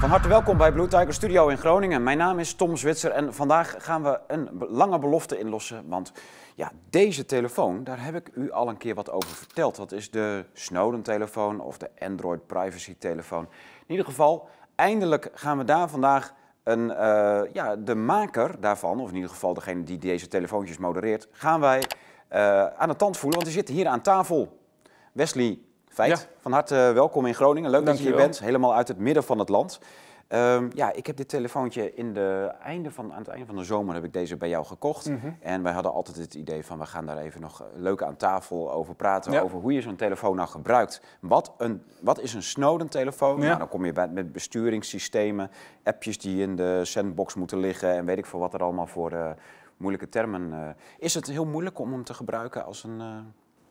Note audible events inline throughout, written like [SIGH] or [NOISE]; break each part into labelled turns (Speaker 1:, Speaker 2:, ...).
Speaker 1: Van harte welkom bij Blue Tiger Studio in Groningen. Mijn naam is Tom Zwitser en vandaag gaan we een lange belofte inlossen. Want ja, deze telefoon, daar heb ik u al een keer wat over verteld. Dat is de Snowden-telefoon of de Android Privacy-telefoon. In ieder geval, eindelijk gaan we daar vandaag een, eh, ja, de maker daarvan, of in ieder geval degene die deze telefoontjes modereert, gaan wij eh, aan de tand voelen. Want we zitten hier aan tafel. Wesley Feit, van harte welkom in Groningen. Leuk dat je hier bent, helemaal uit het midden van het land. Ehm, ja, ik heb dit telefoontje in de einde van, aan het einde van de zomer heb ik deze bij jou gekocht.
Speaker 2: Mhm.
Speaker 1: En wij hadden altijd het idee van we gaan daar even nog eh, leuk aan tafel over praten.
Speaker 2: Ja.
Speaker 1: Over hoe je zo'n telefoon nou gebruikt. Wat, een, wat is een Snowden-telefoon?
Speaker 2: Ja.
Speaker 1: Nou, dan kom je bij, met besturingssystemen, appjes die in de sandbox moeten liggen en weet ik veel wat er allemaal voor eh, moeilijke termen. eh. is het heel moeilijk om hem te gebruiken als een. eh,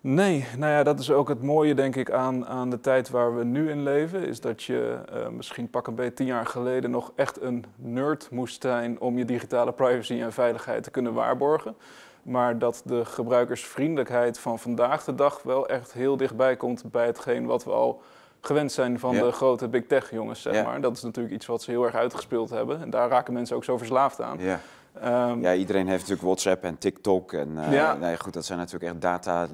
Speaker 2: Nee, nou ja, dat is ook het mooie denk ik aan, aan de tijd waar we nu in leven. Is dat je eh, misschien pak een beetje tien jaar geleden nog echt een nerd moest zijn om je digitale privacy en veiligheid te kunnen waarborgen. Maar dat de gebruikersvriendelijkheid van vandaag de dag wel echt heel dichtbij komt bij hetgeen wat we al gewend zijn van
Speaker 1: Ja.
Speaker 2: de grote big tech jongens, zeg
Speaker 1: Ja.
Speaker 2: maar. Dat is natuurlijk iets wat ze heel erg uitgespeeld hebben. En daar raken mensen ook zo verslaafd aan.
Speaker 1: ja.
Speaker 2: Ehm,
Speaker 1: Ja, iedereen heeft natuurlijk WhatsApp en TikTok. En eh,
Speaker 2: Ja.
Speaker 1: nee, goed, dat zijn natuurlijk echt data eh,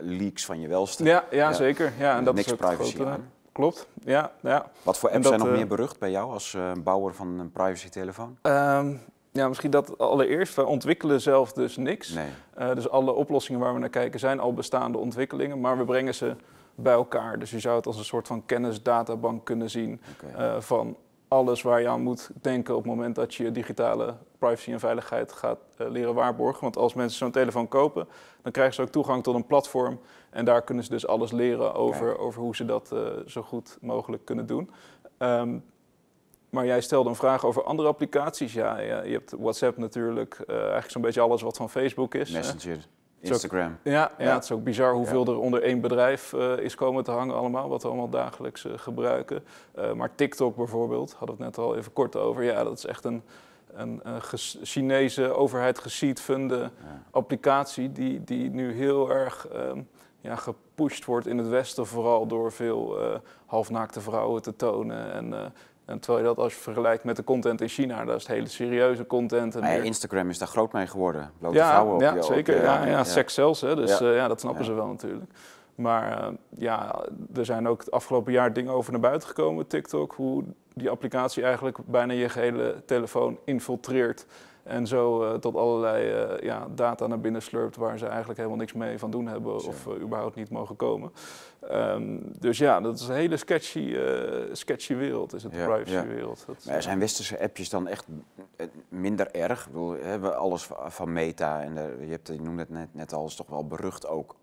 Speaker 1: leaks van je welste.
Speaker 2: ja, ja, zeker. Ja, en dat
Speaker 1: Niks
Speaker 2: is
Speaker 1: privacy
Speaker 2: grote-
Speaker 1: aan.
Speaker 2: Klopt, ja. ja.
Speaker 1: Wat voor apps
Speaker 2: dat,
Speaker 1: zijn nog
Speaker 2: eh,
Speaker 1: meer berucht bij jou als bouwer van een privacy-telefoon?
Speaker 2: Ehm, ja, misschien dat allereerst. Wij ontwikkelen zelf dus niks.
Speaker 1: Nee.
Speaker 2: Dus alle oplossingen waar we naar kijken zijn al bestaande ontwikkelingen, maar we brengen ze bij elkaar. Dus je zou het als een soort van kennisdatabank kunnen zien eh, van alles waar je aan moet denken op het moment dat je je digitale privacy en veiligheid gaat eh, leren waarborgen. Want als mensen zo'n telefoon kopen, dan krijgen ze ook toegang tot een platform. En daar kunnen ze dus alles leren over, over hoe ze dat eh, zo goed mogelijk kunnen doen. Ehm, maar jij stelde een vraag over andere applicaties. Ja, ja je hebt WhatsApp natuurlijk, eigenlijk zo'n beetje alles wat van Facebook is.
Speaker 1: Messenger, Instagram.
Speaker 2: Ja, ja,
Speaker 1: Ja.
Speaker 2: het is ook bizar hoeveel er onder één bedrijf eh, is komen te hangen allemaal, wat we allemaal dagelijks eh, gebruiken. Eh, maar TikTok bijvoorbeeld, hadden we het net al even kort over. Ja, dat is echt een, een, Chinese overheid geseedfunde
Speaker 1: Ja.
Speaker 2: applicatie die, die nu heel erg ehm, ja, gepusht wordt in het Westen, vooral door veel halfnaakte vrouwen te tonen. En, en terwijl je dat als je vergelijkt met de content in China, dat is hele serieuze content. En
Speaker 1: ja, Instagram is daar groot mee geworden. Blote
Speaker 2: ja,
Speaker 1: vrouwen op
Speaker 2: ja
Speaker 1: je-
Speaker 2: zeker.
Speaker 1: je-
Speaker 2: ja, ja, seks zelfs. Hè, dus
Speaker 1: Ja.
Speaker 2: ja. ja, dat snappen
Speaker 1: Ja.
Speaker 2: ze wel natuurlijk. Maar eh, ja, er zijn ook het afgelopen jaar dingen over naar buiten gekomen TikTok. Hoe die applicatie eigenlijk bijna je gehele telefoon infiltreert. En zo eh, tot allerlei eh, ja, data naar binnen slurpt waar ze eigenlijk helemaal niks mee van doen hebben. Of eh, überhaupt niet mogen komen. Ehm, dus ja, dat is een hele sketchy, sketchy wereld, is het, de
Speaker 1: Ja,
Speaker 2: privacywereld. Dat is,
Speaker 1: Maar zijn westerse appjes dan echt minder erg? Ik bedoel, we hebben alles va- van Meta en je, hebt, je noemde het net, net al, is toch wel berucht ook.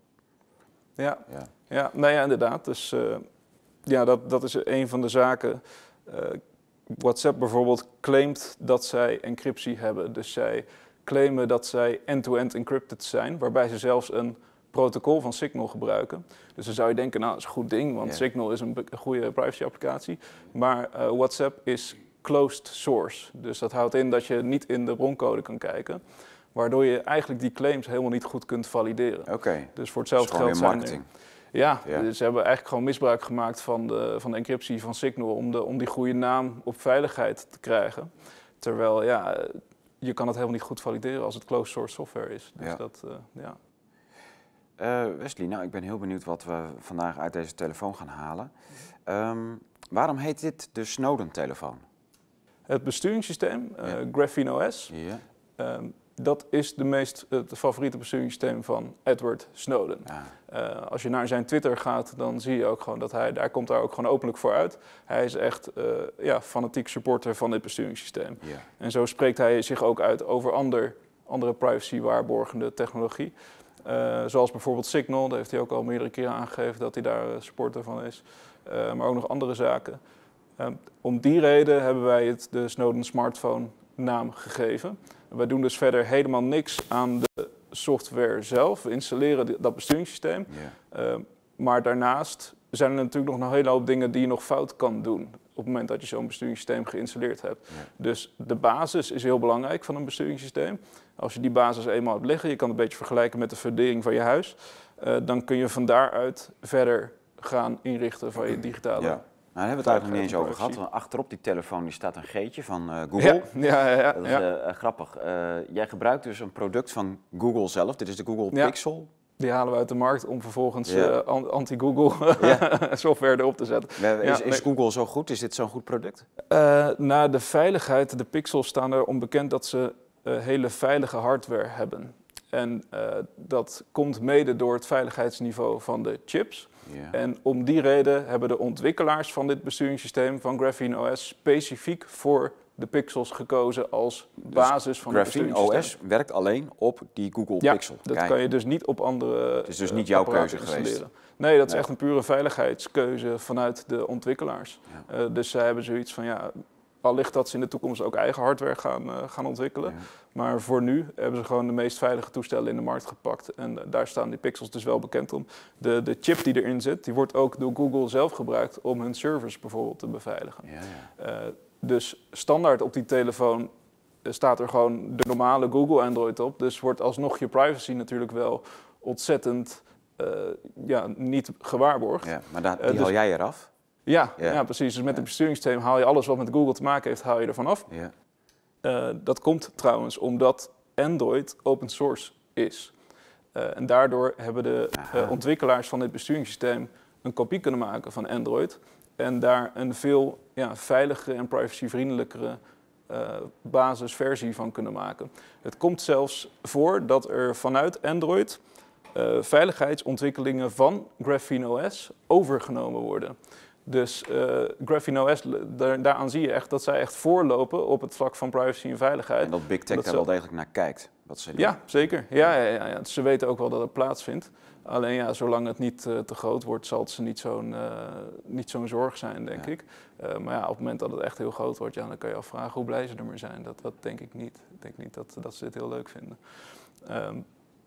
Speaker 2: ja,
Speaker 1: Ja.
Speaker 2: Ja, nou ja, inderdaad. Dus ja, dat, dat is een van de zaken. WhatsApp bijvoorbeeld claimt dat zij encryptie hebben. Dus zij claimen dat zij end-to-end encrypted zijn, waarbij ze zelfs een protocol van Signal gebruiken. Dus dan zou je denken, nou, dat is een goed ding, want. Signal is een goede privacy-applicatie. Maar eh, WhatsApp is closed source. Dus dat houdt in dat je niet in de broncode kan kijken, waardoor je eigenlijk die claims helemaal niet goed kunt valideren.
Speaker 1: Oké,
Speaker 2: Dus voor hetzelfde
Speaker 1: gewoon
Speaker 2: geld
Speaker 1: weer
Speaker 2: zijn er-
Speaker 1: marketing.
Speaker 2: Ja,
Speaker 1: Ja.
Speaker 2: dus ze hebben eigenlijk gewoon misbruik gemaakt van de, van de encryptie van Signal om, de, om die goede naam op veiligheid te krijgen. Terwijl ja, je kan het helemaal niet goed valideren als het closed source software is. Dus
Speaker 1: Ja.
Speaker 2: dat, eh, ja.
Speaker 1: Eh, Wesley, nou, ik ben heel benieuwd wat we vandaag uit deze telefoon gaan halen. Ehm, waarom heet dit de Snowden-telefoon?
Speaker 2: Het besturingssysteem, eh,
Speaker 1: Ja.
Speaker 2: Graphene OS,
Speaker 1: Ja.
Speaker 2: ehm, dat is de meest, het favoriete besturingssysteem van Edward Snowden. Eh, als je naar zijn Twitter gaat, dan zie je ook gewoon dat hij, daar komt daar ook gewoon openlijk voor uit. Hij is echt eh, ja, fanatiek supporter van dit besturingssysteem.
Speaker 1: ja.
Speaker 2: En zo spreekt hij zich ook uit over ander, andere privacy-waarborgende technologie. Eh, zoals bijvoorbeeld Signal, daar heeft hij ook al meerdere keren aangegeven dat hij daar supporter van is. Maar ook nog andere zaken. Om die reden hebben wij het de Snowden smartphone naam gegeven. Wij doen dus verder helemaal niks aan de software zelf. We installeren dat besturingssysteem. Uh, maar daarnaast zijn er natuurlijk nog een hele hoop dingen die je nog fout kan doen. Op het moment dat je zo'n besturingssysteem geïnstalleerd hebt.
Speaker 1: Ja.
Speaker 2: Dus de basis is heel belangrijk van een besturingssysteem. Als je die basis eenmaal hebt liggen, je kan het een beetje vergelijken met de fundering van je huis. eh, dan kun je van daaruit verder gaan inrichten van je digitale
Speaker 1: Ja. Nou, daar hebben we het eigenlijk niet eens over gehad. Want achterop die telefoon die staat een G'tje van uh, Google. [LAUGHS]
Speaker 2: Ja, ja, ja.
Speaker 1: Dat is uh, grappig. Uh, jij gebruikt dus een product van Google zelf. Dit is de Google. Pixel.
Speaker 2: Die halen we uit de markt om vervolgens eh, anti-Google [LAUGHS]
Speaker 1: Ja.
Speaker 2: software erop te zetten.
Speaker 1: Is,
Speaker 2: Ja,
Speaker 1: is. Google zo goed? Is dit zo'n goed product?
Speaker 2: Eh na de veiligheid, de pixels staan er onbekend dat ze eh, hele veilige hardware hebben. En eh, dat komt mede door het veiligheidsniveau van de chips.
Speaker 1: Ja.
Speaker 2: En om die reden hebben de ontwikkelaars van dit besturingssysteem van Graphene OS specifiek voor de pixels gekozen als basis van het
Speaker 1: Graphene. OS werkt alleen op die Google
Speaker 2: Ja,
Speaker 1: Pixel.
Speaker 2: dat
Speaker 1: Kijk.
Speaker 2: kan je dus niet op andere
Speaker 1: Het is dus niet jouw keuze geweest.
Speaker 2: Nee, dat is
Speaker 1: Nee.
Speaker 2: echt een pure veiligheidskeuze vanuit de ontwikkelaars.
Speaker 1: Ja.
Speaker 2: Eh, dus zij hebben zoiets van, ja, allicht dat ze in de toekomst ook eigen hardware gaan, eh, gaan ontwikkelen.
Speaker 1: Ja.
Speaker 2: Maar voor nu hebben ze gewoon de meest veilige toestellen in de markt gepakt. En eh, daar staan die pixels dus wel bekend om. De, de chip die erin zit, die wordt ook door Google zelf gebruikt om hun servers bijvoorbeeld te beveiligen.
Speaker 1: Ja, ja.
Speaker 2: Eh, dus standaard op die telefoon staat er gewoon de normale Google Android op. Dus wordt alsnog je privacy natuurlijk wel ontzettend ja, niet gewaarborgd. Ja,
Speaker 1: maar daar,
Speaker 2: Eh,
Speaker 1: die
Speaker 2: dus-
Speaker 1: haal jij eraf.
Speaker 2: Ja.
Speaker 1: Ja.
Speaker 2: precies. Dus met het besturingssysteem haal je alles wat met Google te maken heeft, haal je ervan af.
Speaker 1: Ja.
Speaker 2: Eh, dat komt trouwens omdat Android open source is. Eh, en daardoor hebben de eh, ontwikkelaars van dit besturingssysteem een kopie kunnen maken van Android. En daar een veel ja, veiligere en privacyvriendelijkere basisversie van kunnen maken. Het komt zelfs voor dat er vanuit Android veiligheidsontwikkelingen van Graphene OS overgenomen worden. Dus eh Graphene OS, daar, daaraan zie je echt dat zij echt voorlopen op het vlak van privacy en veiligheid.
Speaker 1: En dat Big Tech
Speaker 2: Dat
Speaker 1: daar
Speaker 2: ze-
Speaker 1: wel degelijk naar kijkt. Wat ze doen.
Speaker 2: Ja, zeker. Ja, ja, ja, ja. Ze weten ook wel dat het plaatsvindt. Alleen ja, zolang het niet eh, te groot wordt, zal het ze niet zo'n eh, niet zo'n zorg zijn, denk
Speaker 1: Ja.
Speaker 2: ik. Eh, maar ja, op het moment dat het echt heel groot wordt, ja, dan kan je afvragen hoe blij ze ermee zijn. Dat, dat denk ik niet. Ik denk niet dat, dat ze dit heel leuk vinden. Ehm,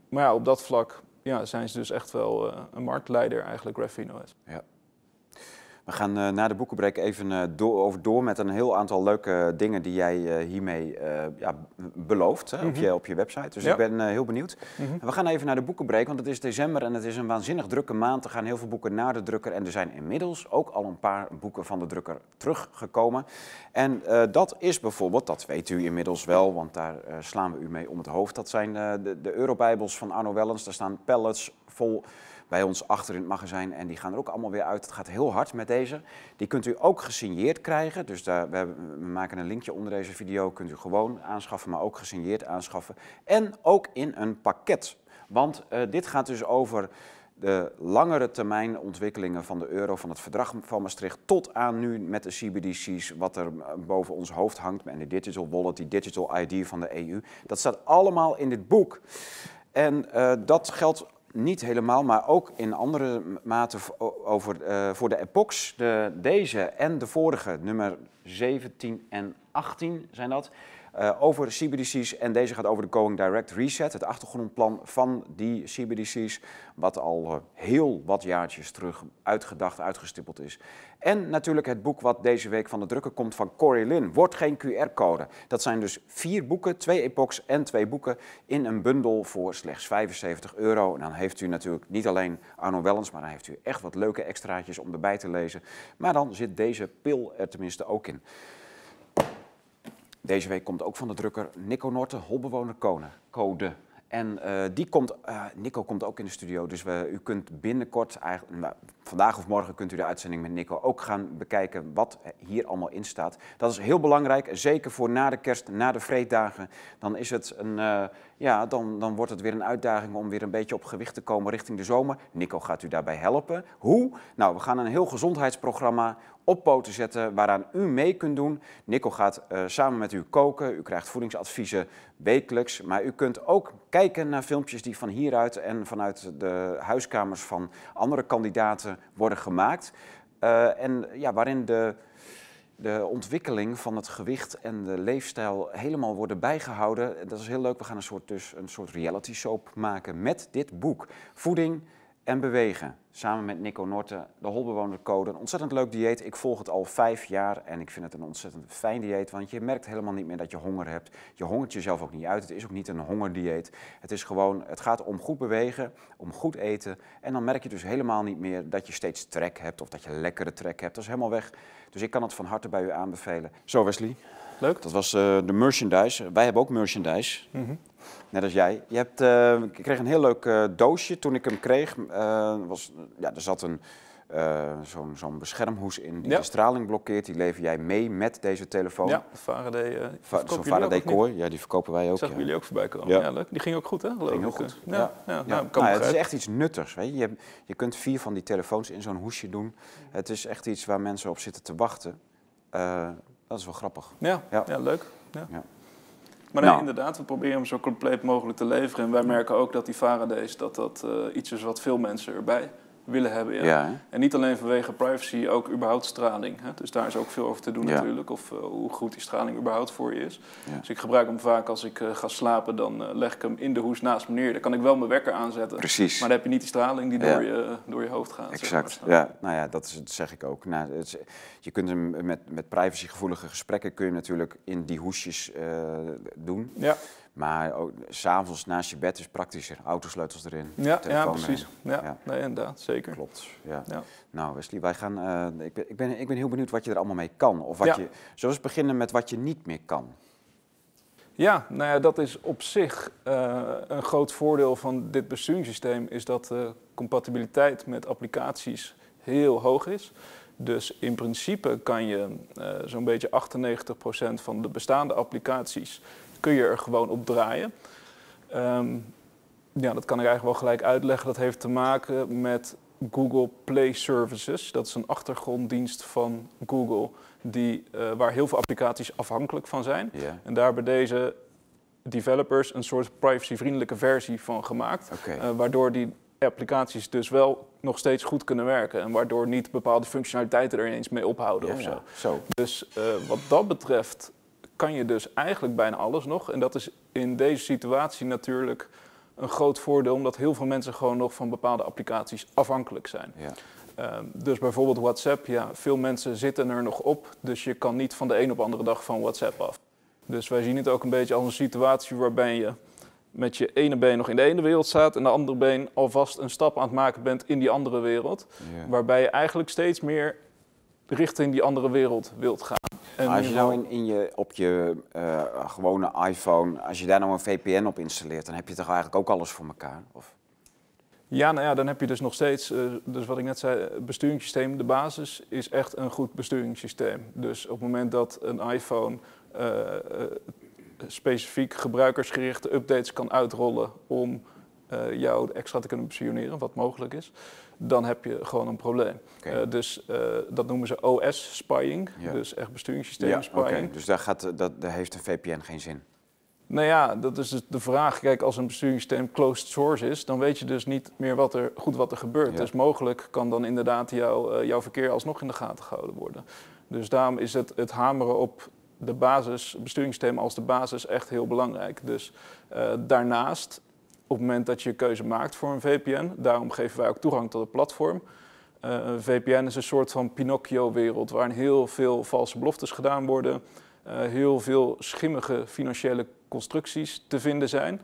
Speaker 2: maar ja, op dat vlak ja, zijn ze dus echt wel eh, een marktleider eigenlijk, Graphene OS.
Speaker 1: We gaan eh, na de boekenbreek even eh, door, over door met een heel aantal leuke dingen die jij eh, hiermee eh, ja, belooft hè, op,
Speaker 2: Mhm.
Speaker 1: je, op je website. Dus
Speaker 2: Ja.
Speaker 1: ik ben eh, heel benieuwd.
Speaker 2: Mhm.
Speaker 1: We gaan even naar de boekenbreek, want het is december en het is een waanzinnig drukke maand. Er gaan heel veel boeken naar de drukker en er zijn inmiddels ook al een paar boeken van de drukker teruggekomen. En eh, dat is bijvoorbeeld, dat weet u inmiddels wel, want daar eh, slaan we u mee om het hoofd. Dat zijn eh, de, de Eurobijbels van Arno Wellens. Daar staan pallets vol bij ons achter in het magazijn en die gaan er ook allemaal weer uit. Het gaat heel hard met deze. Die kunt u ook gesigneerd krijgen. Dus daar, we, maken een linkje onder deze video. Kunt u gewoon aanschaffen, maar ook gesigneerd aanschaffen. En ook in een pakket. Want eh, dit gaat dus over de langere termijn ontwikkelingen van de euro, van het verdrag van Maastricht, tot aan nu met de CBDC's, wat er eh, boven ons hoofd hangt, en de digital wallet, die digital ID van de EU. Dat staat allemaal in dit boek. En eh, dat geldt niet helemaal, maar ook in andere mate over, eh, voor de epochs. De, deze en de vorige, nummer 17 en 18 zijn dat. Eh, over CBDC's en deze gaat over de Going Direct Reset, het achtergrondplan van die CBDC's, wat al eh, heel wat jaartjes terug uitgedacht, uitgestippeld is. En natuurlijk het boek wat deze week van de drukker komt van Corey Lin, Wordt geen QR-code. Dat zijn dus vier boeken, twee epochs en twee boeken in een bundel voor slechts 75 euro. En dan heeft u natuurlijk niet alleen Arno Wellens, maar dan heeft u echt wat leuke extraatjes om erbij te lezen. Maar dan zit deze pil er tenminste ook in. Deze week komt ook van de drukker Nico Norten, Holbewoner Konen, Code. En eh, die komt, eh, Nico komt ook in de studio, dus we, u kunt binnenkort, nou, vandaag of morgen kunt u de uitzending met Nico ook gaan bekijken wat hier allemaal in staat. Dat is heel belangrijk, zeker voor na de kerst, na de vreeddagen. Dan, is het een, eh, ja, dan, dan wordt het weer een uitdaging om weer een beetje op gewicht te komen richting de zomer. Nico gaat u daarbij helpen. Hoe? Nou, we gaan een heel gezondheidsprogramma op poten zetten waaraan u mee kunt doen. Nico gaat eh, samen met u koken. U krijgt voedingsadviezen wekelijks. Maar u kunt ook kijken naar filmpjes die van hieruit en vanuit de huiskamers van andere kandidaten worden gemaakt. Eh, en ja, waarin de, de ontwikkeling van het gewicht en de leefstijl helemaal worden bijgehouden. Dat is heel leuk. We gaan een soort, dus een soort reality soap maken met dit boek. Voeding en bewegen. Samen met Nico Norten, de Holbewonercode. Een ontzettend leuk dieet. Ik volg het al vijf jaar en ik vind het een ontzettend fijn dieet. Want je merkt helemaal niet meer dat je honger hebt. Je hongert jezelf ook niet uit. Het is ook niet een hongerdieet. Het is gewoon, het gaat om goed bewegen, om goed eten. En dan merk je dus helemaal niet meer dat je steeds trek hebt of dat je lekkere trek hebt. Dat is helemaal weg. Dus ik kan het van harte bij u aanbevelen. Zo Wesley.
Speaker 2: Leuk.
Speaker 1: Dat was uh, de merchandise. Wij hebben ook merchandise. Mm Net als jij. Je hebt, uh, ik kreeg een heel leuk uh, doosje toen ik hem kreeg. was, ja, er zat een, zo'n zo'n beschermhoes in die ja. de straling blokkeert. Die lever jij mee met deze telefoon.
Speaker 2: Ja, Faraday.
Speaker 1: Va zo'n Faraday Core, ja, die verkopen wij ook.
Speaker 2: Zag
Speaker 1: ja.
Speaker 2: jullie ook voorbij komen. Ja. ja. leuk. Die ging ook goed, hè?
Speaker 1: Geloof ging
Speaker 2: ook
Speaker 1: goed.
Speaker 2: Ja, ja. ja.
Speaker 1: Nou, nou, het is echt iets nuttigs. Weet je. Je, je kunt vier van die telefoons in zo'n hoesje doen. Het is echt iets waar mensen op zitten te wachten. Dat is wel grappig.
Speaker 2: Ja, ja. ja leuk. Ja. Maar nee, nou. inderdaad, we proberen hem zo compleet mogelijk te leveren. En wij merken ook dat die Faradays, dat dat uh, iets is wat veel mensen erbij willen hebben. Ja. ja en niet alleen vanwege privacy, ook überhaupt straling. Hè? Dus daar is ook veel over te doen natuurlijk. Of uh, hoe goed die straling überhaupt voor je is. Dus ik gebruik hem vaak als ik uh, ga slapen, dan uh, leg ik hem in de hoes naast me neer. Dan kan ik wel mijn wekker aanzetten.
Speaker 1: Precies.
Speaker 2: Maar dan heb je niet die straling die door, je, door je hoofd gaat.
Speaker 1: Exact. Zeg maar. Ja, nou ja, dat, is, dat zeg ik ook. Nou, het, je kunt hem met, met privacygevoelige gesprekken kun je natuurlijk in die hoesjes doen. Ja. Maar ook s'avonds naast je bed is praktischer. Autosleutels erin.
Speaker 2: Ja, ja precies. Ja, ja. Nee, inderdaad, zeker.
Speaker 1: Klopt. Ja. ja. Nou, Wesley, wij gaan. Uh, ik, ben, ik, ben, ik ben heel benieuwd wat je er allemaal mee kan. Of wat je. Zoals beginnen met wat je niet meer kan.
Speaker 2: Ja, nou ja, dat is op zich uh, een groot voordeel van dit besturingssysteem. Is dat de compatibiliteit met applicaties heel hoog is. Dus in principe kan je uh, zo'n beetje 98% van de bestaande applicaties kun je er gewoon op draaien. Um, ja, dat kan ik eigenlijk wel gelijk uitleggen. Dat heeft te maken met Google Play Services. Dat is een achtergronddienst van Google die, uh, waar heel veel applicaties afhankelijk van zijn. Yeah. En daar hebben deze developers een soort privacyvriendelijke versie van gemaakt. Okay. Uh, waardoor die applicaties dus wel nog steeds goed kunnen werken. En waardoor niet bepaalde functionaliteiten er ineens mee ophouden of zo. zo. Dus uh, wat dat betreft kan je dus eigenlijk bijna alles nog. En dat is in deze situatie natuurlijk een groot voordeel, omdat heel veel mensen gewoon nog van bepaalde applicaties afhankelijk zijn. Ja. Uh, dus bijvoorbeeld WhatsApp, ja, veel mensen zitten er nog op, dus je kan niet van de een op de andere dag van WhatsApp af. Dus wij zien het ook een beetje als een situatie waarbij je met je ene been nog in de ene wereld staat en de andere been alvast een stap aan het maken bent in die andere wereld. Ja. Waarbij je eigenlijk steeds meer richting die andere wereld wilt gaan.
Speaker 1: Als je nou in, in je, op je uh, gewone iPhone, als je daar nou een VPN op installeert, dan heb je toch eigenlijk ook alles voor elkaar? Of?
Speaker 2: Ja, nou ja, dan heb je dus nog steeds, uh, dus wat ik net zei, besturingssysteem, de basis is echt een goed besturingssysteem. Dus op het moment dat een iPhone uh, specifiek gebruikersgerichte updates kan uitrollen om jou extra te kunnen bespioneren, wat mogelijk is, dan heb je gewoon een probleem. Okay. Uh, dus uh, dat noemen ze OS-spying, ja. dus echt besturingssysteem ja, spying. Okay.
Speaker 1: Dus daar, gaat, dat, daar heeft een VPN geen zin?
Speaker 2: Nou ja, dat is dus de vraag. Kijk, als een besturingssysteem closed source is, dan weet je dus niet meer wat er, goed wat er gebeurt. Ja. Dus mogelijk kan dan inderdaad jou, jouw verkeer alsnog in de gaten gehouden worden. Dus daarom is het, het hameren op de basis, besturingssysteem als de basis echt heel belangrijk. Dus daarnaast op het moment dat je keuze maakt voor een VPN. Daarom geven wij ook toegang tot het platform. Uh, een VPN is een soort van Pinocchio-wereld waarin heel veel valse beloftes gedaan worden, uh, heel veel schimmige financiële constructies te vinden zijn.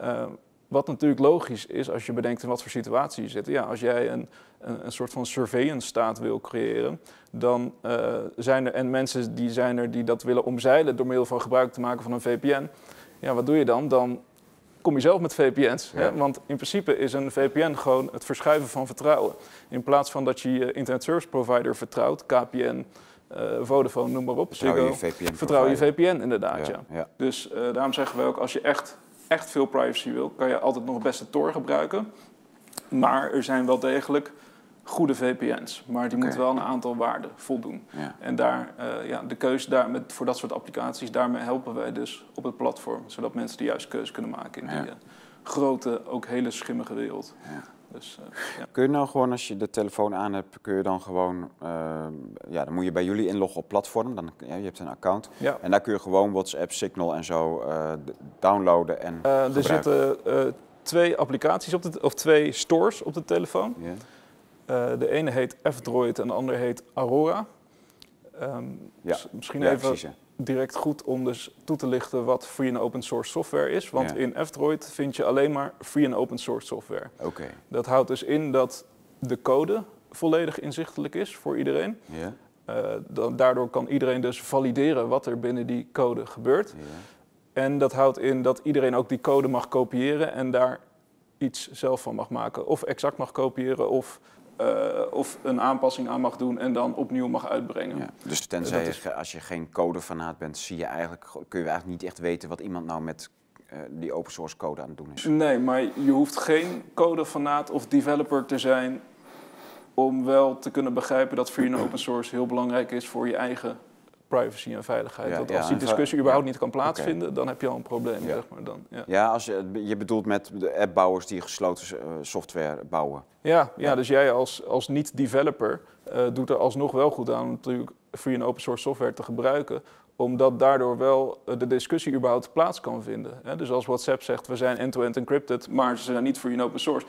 Speaker 2: Uh, wat natuurlijk logisch is als je bedenkt in wat voor situatie je zit. Ja, als jij een, een, een soort van surveillance staat wil creëren, dan zijn er en mensen die zijn er die dat willen omzeilen door middel van gebruik te maken van een VPN. Ja, wat doe je dan? Dan kom je zelf met VPN's. Ja. Hè? Want in principe is een VPN gewoon het verschuiven van vertrouwen. In plaats van dat je je internet service provider vertrouwt, KPN, uh, Vodafone, noem maar op.
Speaker 1: Vertrouw je VPN.
Speaker 2: Vertrouw je VPN inderdaad, ja. ja. Dus uh, daarom zeggen we ook, als je echt, echt veel privacy wil, kan je altijd nog het beste Tor gebruiken. Maar er zijn wel degelijk goede VPN's, maar die okay. moeten wel een aantal waarden voldoen. Ja. En daar, uh, ja, de keuze daar met, voor dat soort applicaties, daarmee helpen wij dus op het platform, zodat mensen de juiste keuze kunnen maken in ja. die uh, grote, ook hele schimmige wereld. Ja.
Speaker 1: Dus, uh, ja. Kun je nou gewoon, als je de telefoon aan hebt, kun je dan gewoon, ja, dan moet je bij jullie inloggen op platform, dan, ja, je hebt een account. Ja. En daar kun je gewoon WhatsApp, Signal en zo downloaden en
Speaker 2: Er zitten twee applicaties op de, of twee stores op de telefoon. Eh, de ene heet F-Droid en de andere heet Aurora. Ehm,
Speaker 1: Ja.
Speaker 2: Misschien
Speaker 1: Ja,
Speaker 2: even
Speaker 1: precies.
Speaker 2: direct goed om dus toe te lichten wat free en open source software is. Want
Speaker 1: Ja.
Speaker 2: in F-Droid vind je alleen maar free en open source software.
Speaker 1: Oké.
Speaker 2: Dat houdt dus in dat de code volledig inzichtelijk is voor iedereen.
Speaker 1: Ja.
Speaker 2: Eh, dan, daardoor kan iedereen dus valideren wat er binnen die code gebeurt.
Speaker 1: Ja.
Speaker 2: En dat houdt in dat iedereen ook die code mag kopiëren en daar iets zelf van mag maken. Of exact mag kopiëren of, eh, of een aanpassing aan mag doen en dan opnieuw mag uitbrengen.
Speaker 1: Ja. Dus tenzij
Speaker 2: is-
Speaker 1: als je geen codefanaat bent, zie je eigenlijk, kun je eigenlijk niet echt weten wat iemand nou met eh, die open source code aan het doen is.
Speaker 2: Nee, maar je hoeft geen codefanaat of developer te zijn om wel te kunnen begrijpen dat free en open source heel belangrijk is voor je eigen privacy en veiligheid.
Speaker 1: Ja,
Speaker 2: als die discussie überhaupt niet kan plaatsvinden, dan heb je al een probleem.
Speaker 1: Ja.
Speaker 2: Zeg maar, dan, ja.
Speaker 1: Als je, je bedoelt met de appbouwers die gesloten eh, software bouwen.
Speaker 2: Ja, ja, dus jij als, als niet-developer eh, doet er alsnog wel goed aan om natuurlijk free en open source software te gebruiken. Omdat daardoor wel eh, de discussie überhaupt plaats kan vinden. Dus als WhatsApp zegt we zijn end-to-end encrypted, maar ze zijn niet free en open source.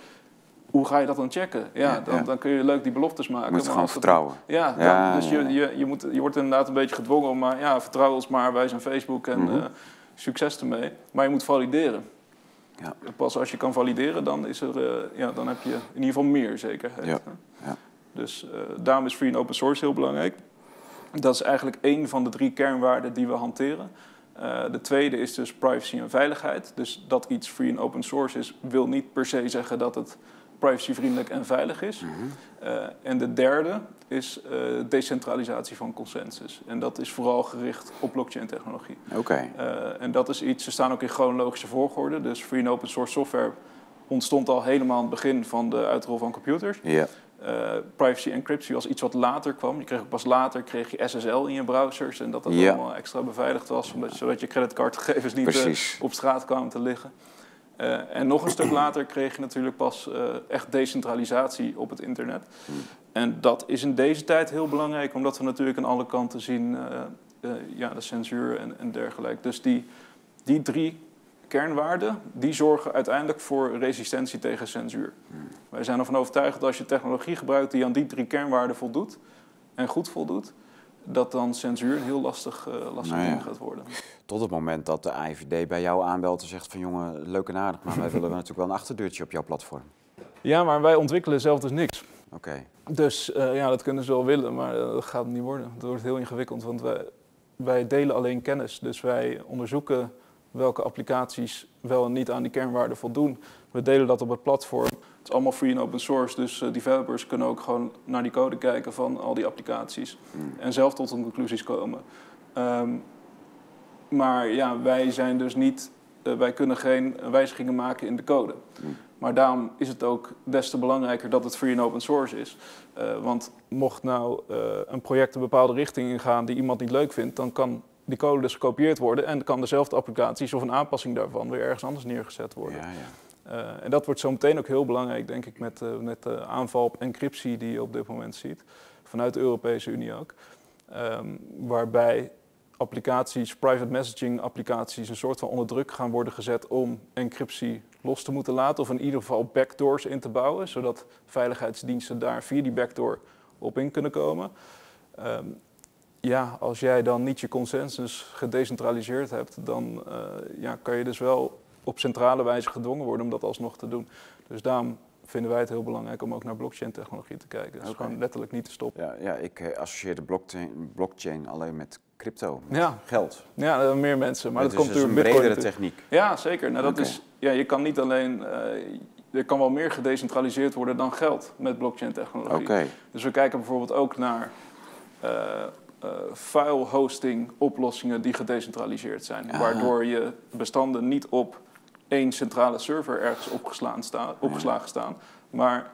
Speaker 2: Hoe ga je dat dan checken? Ja,
Speaker 1: Ja,
Speaker 2: dan,
Speaker 1: ja.
Speaker 2: dan kun je leuk die beloftes maken.
Speaker 1: Je moet gewoon
Speaker 2: dat-
Speaker 1: vertrouwen.
Speaker 2: Ja, dus Je, je, je, moet, je wordt inderdaad een beetje gedwongen om, maar ja, vertrouw ons maar, wij zijn Facebook en
Speaker 1: Mhm.
Speaker 2: eh, succes ermee. Maar je moet valideren.
Speaker 1: Ja.
Speaker 2: Pas als je kan valideren, dan, is er, eh, ja, dan heb je in ieder geval meer zekerheid.
Speaker 1: Ja, ja.
Speaker 2: Dus eh, daarom is free en open source heel belangrijk. Dat is eigenlijk één van de drie kernwaarden die we hanteren. De tweede is dus privacy en veiligheid. Dus dat iets free en open source is, wil niet per se zeggen dat het privacyvriendelijk en veilig is.
Speaker 1: Mhm.
Speaker 2: Eh, en de derde is eh, decentralisatie van consensus. En dat is vooral gericht op blockchain-technologie.
Speaker 1: Oké.
Speaker 2: Eh, en dat is iets, ze staan ook in chronologische volgorde. Dus free en open source software ontstond al helemaal aan het begin van de uitrol van computers.
Speaker 1: Ja.
Speaker 2: Privacy encryptie was iets wat later kwam. Je kreeg ook pas later kreeg je SSL in je browsers en dat dat
Speaker 1: Ja.
Speaker 2: allemaal extra beveiligd was, omdat, zodat je creditcardgegevens niet op straat kwamen te liggen. Eh, en nog een stuk later kreeg je natuurlijk pas eh, echt decentralisatie op het internet.
Speaker 1: Hmm.
Speaker 2: En dat is in deze tijd heel belangrijk, omdat we natuurlijk aan alle kanten zien eh, ja, de censuur en, en dergelijke. Dus die, die drie kernwaarden, die zorgen uiteindelijk voor resistentie tegen censuur.
Speaker 1: Hmm.
Speaker 2: Wij zijn ervan overtuigd dat als je technologie gebruikt die aan die drie kernwaarden voldoet en goed voldoet, dat dan censuur een heel lastig, eh, lastig
Speaker 1: Nou ja.
Speaker 2: ding gaat worden.
Speaker 1: Tot het moment dat de AIVD bij jou aanbelt en zegt van jongen, leuk en aardig, maar wij willen [LAUGHS] natuurlijk wel een achterdeurtje op jouw platform.
Speaker 2: Ja, maar wij ontwikkelen zelf dus niks.
Speaker 1: Oké.
Speaker 2: Dus eh, ja, dat kunnen ze wel willen, maar eh, dat gaat niet worden. Het wordt heel ingewikkeld, want wij, wij delen alleen kennis. Dus wij onderzoeken welke applicaties wel en niet aan die kernwaarden voldoen. We delen dat op het platform. Het is allemaal free en open source, dus eh, developers kunnen ook gewoon naar die code kijken van al die applicaties.
Speaker 1: Hmm.
Speaker 2: En zelf tot hun conclusies komen. Ehm, maar ja, wij zijn dus niet, eh, wij kunnen geen wijzigingen maken in de code.
Speaker 1: Hmm.
Speaker 2: Maar daarom is het ook des te belangrijker dat het free en open source is. Eh, want mocht nou een project een bepaalde richting ingaan die iemand niet leuk vindt, dan kan die code dus gekopieerd worden en kan dezelfde applicaties of een aanpassing daarvan weer ergens anders neergezet worden.
Speaker 1: Ja, ja.
Speaker 2: Eh, en dat wordt zo meteen ook heel belangrijk, denk ik, met, eh, met de aanval op encryptie die je op dit moment ziet. Vanuit de Europese Unie ook. Ehm, waarbij applicaties, private messaging applicaties, een soort van onder druk gaan worden gezet om encryptie los te moeten laten. Of in ieder geval backdoors in te bouwen, zodat veiligheidsdiensten daar via die backdoor op in kunnen komen. Ehm, ja, als jij dan niet je consensus gedecentraliseerd hebt, dan eh, ja, kan je dus wel op centrale wijze gedwongen worden om dat alsnog te doen. Dus daarom vinden wij het heel belangrijk om ook naar blockchain-technologie te kijken. Dus
Speaker 1: Oké.
Speaker 2: gewoon letterlijk niet te stoppen.
Speaker 1: Ja, ja ik eh, associeer de blockchain, blockchain alleen met crypto, met
Speaker 2: Ja.
Speaker 1: geld.
Speaker 2: Ja, er meer mensen, maar
Speaker 1: Het
Speaker 2: dat
Speaker 1: is
Speaker 2: komt door
Speaker 1: een
Speaker 2: Bitcoin.
Speaker 1: bredere
Speaker 2: natuurlijk.
Speaker 1: techniek.
Speaker 2: Ja, zeker. Nou, dat is, ja, je kan niet alleen, eh, er kan wel meer gedecentraliseerd worden dan geld met blockchain-technologie.
Speaker 1: Oké.
Speaker 2: Dus we kijken bijvoorbeeld ook naar eh, file hosting oplossingen die gedecentraliseerd zijn.
Speaker 1: Ah.
Speaker 2: Waardoor je bestanden niet op één centrale server ergens opgeslaan sta- opgeslagen staan, maar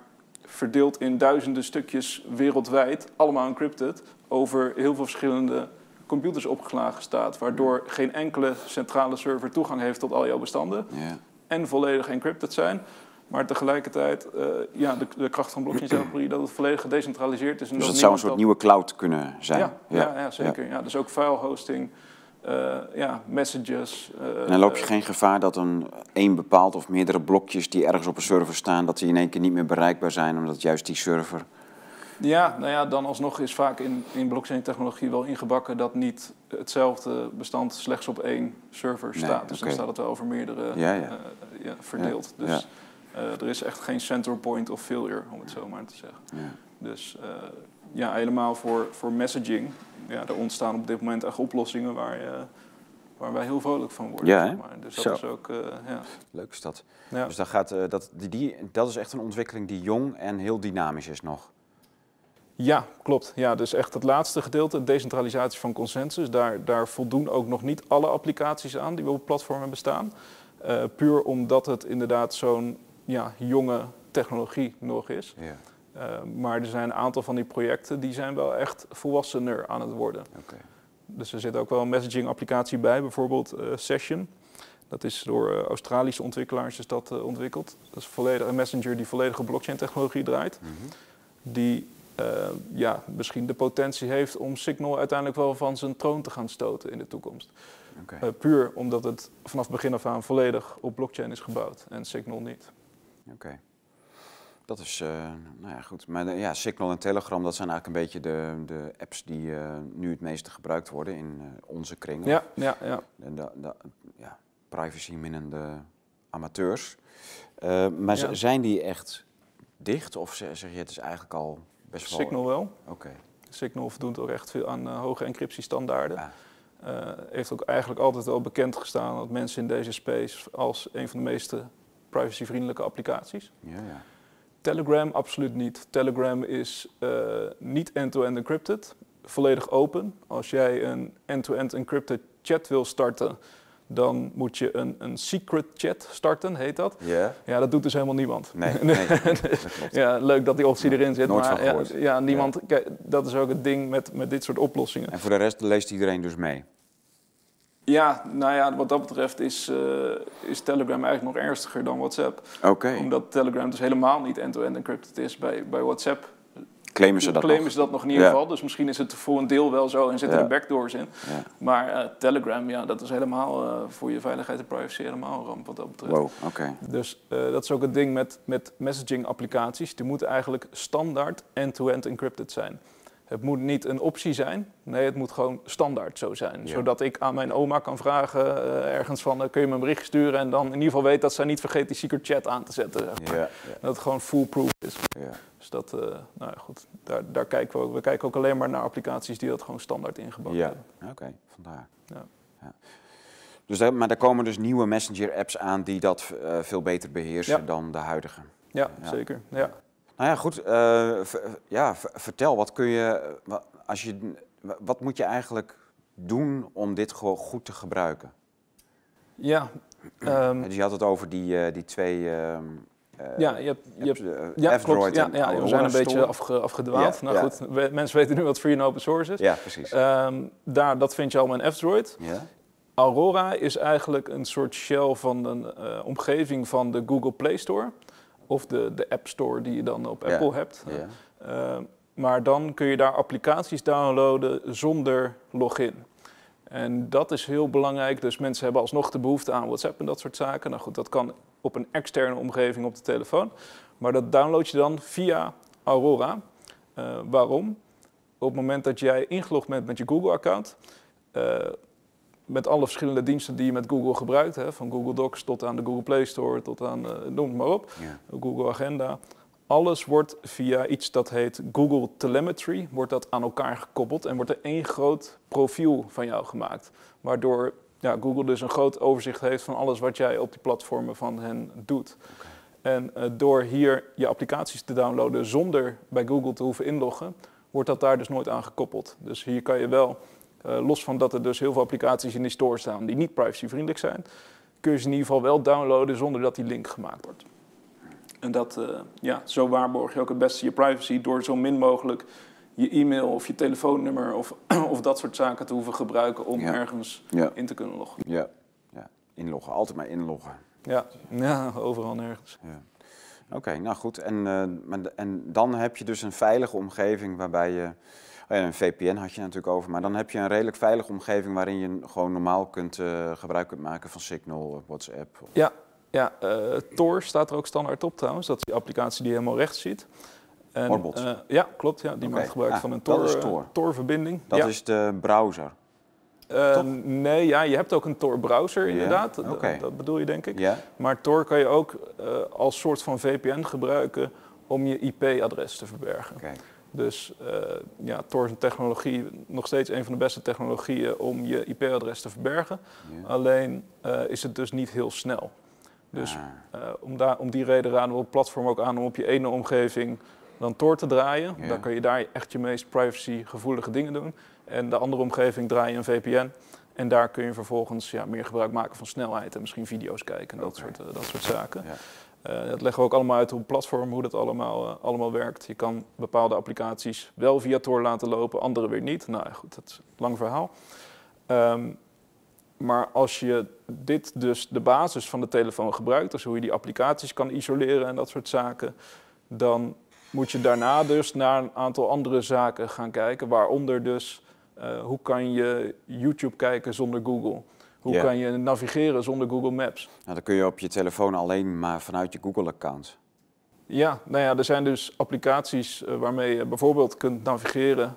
Speaker 2: verdeeld in duizenden stukjes wereldwijd, allemaal encrypted, over heel veel verschillende computers opgeslagen staat. Waardoor geen enkele centrale server toegang heeft tot al jouw bestanden
Speaker 1: Ja.
Speaker 2: en volledig encrypted zijn. Maar tegelijkertijd, eh, ja, de, de kracht van blockchain-technologie dat het volledig gedecentraliseerd is. En
Speaker 1: Dus
Speaker 2: dat
Speaker 1: dat zou een soort
Speaker 2: dat-
Speaker 1: nieuwe cloud kunnen zijn.
Speaker 2: Ja, ja, ja, zeker. Ja. dus ook file hosting, eh, ja, messages.
Speaker 1: en dan loop je geen gevaar dat een één bepaald of meerdere blokjes die ergens op een server staan, dat die in één keer niet meer bereikbaar zijn, omdat juist die server
Speaker 2: ja, nou ja, dan alsnog is vaak in, in blockchain-technologie wel ingebakken dat niet hetzelfde bestand slechts op één server staat. dus dan staat het wel over meerdere ja, ja. Uh, ja verdeeld. dus uh, er is echt geen center point of failure, om het zo maar te zeggen. Dus uh, ja, helemaal voor, voor messaging. Ja, er ontstaan op dit moment echt oplossingen waar, waar wij heel vrolijk van worden. Ja, zeg maar. Dus dat is ook. ja.
Speaker 1: Leuk is dat. Dus dat, gaat, dat, die, die, dat is echt een ontwikkeling die jong en heel dynamisch is nog.
Speaker 2: Ja, klopt. Ja, dus echt het laatste gedeelte, decentralisatie van consensus, daar, daar voldoen ook nog niet alle applicaties aan die op platformen bestaan. Uh, puur omdat het inderdaad zo'n ja, jonge technologie nog is. Ja. Uh, maar er zijn een aantal van die projecten die zijn wel echt volwassener aan het worden. Okay. Dus er zit ook wel een messaging applicatie bij, bijvoorbeeld uh, Session. Dat is door Australische ontwikkelaars is dat ontwikkeld. Dat is volledig een messenger die volledige blockchain technologie draait. Mm -hmm. Die ja, misschien de potentie heeft om Signal uiteindelijk wel van zijn troon te gaan stoten in de toekomst. Okay. Puur omdat het vanaf begin af aan volledig op blockchain is gebouwd en Signal niet.
Speaker 1: Oké. Dat is, uh, nou ja, goed. Maar de, ja, Signal en Telegram, dat zijn eigenlijk een beetje de, de apps die nu het meeste gebruikt worden in onze kringen.
Speaker 2: Ja, ja, ja.
Speaker 1: De, de, de ja, privacy-minnende amateurs. maar ja. zijn die echt dicht? Of zeg je, het is eigenlijk al
Speaker 2: Best Signal wel. Oké. Signal voldoet ook echt veel aan hoge encryptiestandaarden. Uh, heeft ook eigenlijk altijd wel bekend gestaan dat mensen in deze space als een van de meeste privacyvriendelijke applicaties. Ja, ja. Telegram absoluut niet. Telegram is uh, niet end-to-end encrypted, volledig open. Als jij een end-to-end -end encrypted chat wil starten, dan moet je een, een secret chat starten, heet dat. Ja. Ja, dat doet dus helemaal niemand. Nee, [LAUGHS] nee ja, leuk dat die optie erin zit,
Speaker 1: Nooit
Speaker 2: maar ja, ja, niemand, Kijk, dat is ook het ding met, met dit soort oplossingen.
Speaker 1: En voor de rest leest iedereen dus mee?
Speaker 2: Ja, nou ja, wat dat betreft is, uh, is Telegram eigenlijk nog ernstiger dan WhatsApp. Oké. Omdat Telegram dus helemaal niet end-to-end encrypted is. Bij, bij WhatsApp
Speaker 1: Claimen ze dat
Speaker 2: claimen
Speaker 1: nog?
Speaker 2: ze dat nog in ieder geval. Dus misschien is het voor een deel wel zo en zitten er backdoors in. Ja. Maar uh, Telegram, ja, dat is helemaal uh, voor je veiligheid en privacy helemaal een ramp wat dat betreft.
Speaker 1: Wow, oké.
Speaker 2: Dus uh, dat is ook het ding met, met messaging applicaties. Die moeten eigenlijk standaard end-to-end -end encrypted zijn. Het moet niet een optie zijn. Nee, het moet gewoon standaard zo zijn. Zodat ik aan mijn oma kan vragen uh, ergens van... Uh, kun je me een bericht sturen en dan in ieder geval weet dat zij niet vergeet die secret chat aan te zetten. Zeg maar. ja, ja. Dat het gewoon foolproof is. Dus dat, uh, nou ja, goed, daar, daar kijken we ook. We kijken ook alleen maar naar applicaties die dat gewoon standaard ingebouwd hebben.
Speaker 1: Ja, oké, vandaar. Ja. Dus daar, maar er komen dus nieuwe messenger-apps aan die dat veel beter beheersen dan de huidige.
Speaker 2: Ja, zeker. Ja.
Speaker 1: Nou ja, goed. Uh, ja, vertel, wat kun je, als je, wat moet je eigenlijk doen om dit gewoon goed te gebruiken?
Speaker 2: Ja. Um,
Speaker 1: dus je had het over die, uh, die twee. Uh,
Speaker 2: ja, je hebt, je hebt, ja, klopt. Ja, ja, we zijn een beetje afge, afgedwaald. Ja, nou ja. goed, we, mensen weten nu wat free en open source is.
Speaker 1: Ja, precies.
Speaker 2: Um, daar, dat vind je allemaal in F-Droid. Ja. Aurora is eigenlijk een soort shell van een omgeving van de Google Play Store of de, de App Store die je dan op Apple hebt. Uh, maar dan kun je daar applicaties downloaden zonder login. En dat is heel belangrijk. Dus mensen hebben alsnog de behoefte aan WhatsApp en dat soort zaken. Nou goed, dat kan op een externe omgeving op de telefoon. Maar dat download je dan via Aurora. Uh, waarom? Op het moment dat jij ingelogd bent met je Google-account, uh, met alle verschillende diensten die je met Google gebruikt, hè, van Google Docs tot aan de Google Play Store, tot aan, uh, noem het maar op, ja. Google Agenda. Alles wordt via iets dat heet Google Telemetry, wordt dat aan elkaar gekoppeld en wordt er één groot profiel van jou gemaakt. Waardoor ja, Google dus een groot overzicht heeft van alles wat jij op die platformen van hen doet. En uh, door hier je applicaties te downloaden zonder bij Google te hoeven inloggen, wordt dat daar dus nooit aan gekoppeld. Dus hier kan je wel uh, los van dat er dus heel veel applicaties in die store staan die niet privacyvriendelijk zijn, kun je ze in ieder geval wel downloaden zonder dat die link gemaakt wordt. En dat, uh, ja, zo waarborg je ook het beste je privacy door zo min mogelijk je e-mail of je telefoonnummer of, [CLEARS THROAT] of dat soort zaken te hoeven gebruiken om ergens ja. in te kunnen loggen.
Speaker 1: Ja. ja, inloggen, altijd maar inloggen.
Speaker 2: Ja, ja overal nergens. Ja.
Speaker 1: Oké, nou goed. En, uh, maar, en dan heb je dus een veilige omgeving waarbij je... Oh een VPN had je natuurlijk over, maar dan heb je een redelijk veilige omgeving waarin je gewoon normaal kunt, uh, gebruik kunt maken van Signal, WhatsApp.
Speaker 2: Ja, ja uh, Tor staat er ook standaard op trouwens. Dat is die applicatie die je helemaal rechts ziet.
Speaker 1: En,
Speaker 2: ja, klopt. Ja, die maakt gebruik
Speaker 1: ah,
Speaker 2: van een
Speaker 1: Tor-verbinding.
Speaker 2: Tor.
Speaker 1: dat is de browser.
Speaker 2: Uh, nee, ja, je hebt ook een Tor-browser inderdaad. Dat bedoel je denk ik.
Speaker 1: Yeah.
Speaker 2: Maar Tor kan je ook uh, als soort van VPN gebruiken om je IP-adres te verbergen.
Speaker 1: Okay.
Speaker 2: Dus uh, ja, Tor is een technologie, nog steeds een van de beste technologieën om je IP-adres te verbergen. Alleen is het dus niet heel snel. Dus ah. om, daar, om die reden raden we op platform ook aan om op je ene omgeving dan Tor te draaien. Dan kan je daar echt je meest privacygevoelige dingen doen. En de andere omgeving draai je een VPN. En daar kun je vervolgens ja, meer gebruik maken van snelheid en misschien video's kijken en dat, soort, dat soort zaken.
Speaker 1: Ja.
Speaker 2: Uh, dat leggen we ook allemaal uit op het platform, hoe dat allemaal, uh, allemaal werkt. Je kan bepaalde applicaties wel via Tor laten lopen, andere weer niet. Nou goed, dat is een lang verhaal. Um, maar als je dit dus de basis van de telefoon gebruikt, dus hoe je die applicaties kan isoleren en dat soort zaken, dan moet je daarna dus naar een aantal andere zaken gaan kijken, waaronder dus uh, hoe kan je YouTube kijken zonder Google? Hoe kan je navigeren zonder Google Maps?
Speaker 1: Nou, dan kun je op je telefoon alleen maar vanuit je Google-account.
Speaker 2: Ja, nou ja, er zijn dus applicaties uh, waarmee je bijvoorbeeld kunt navigeren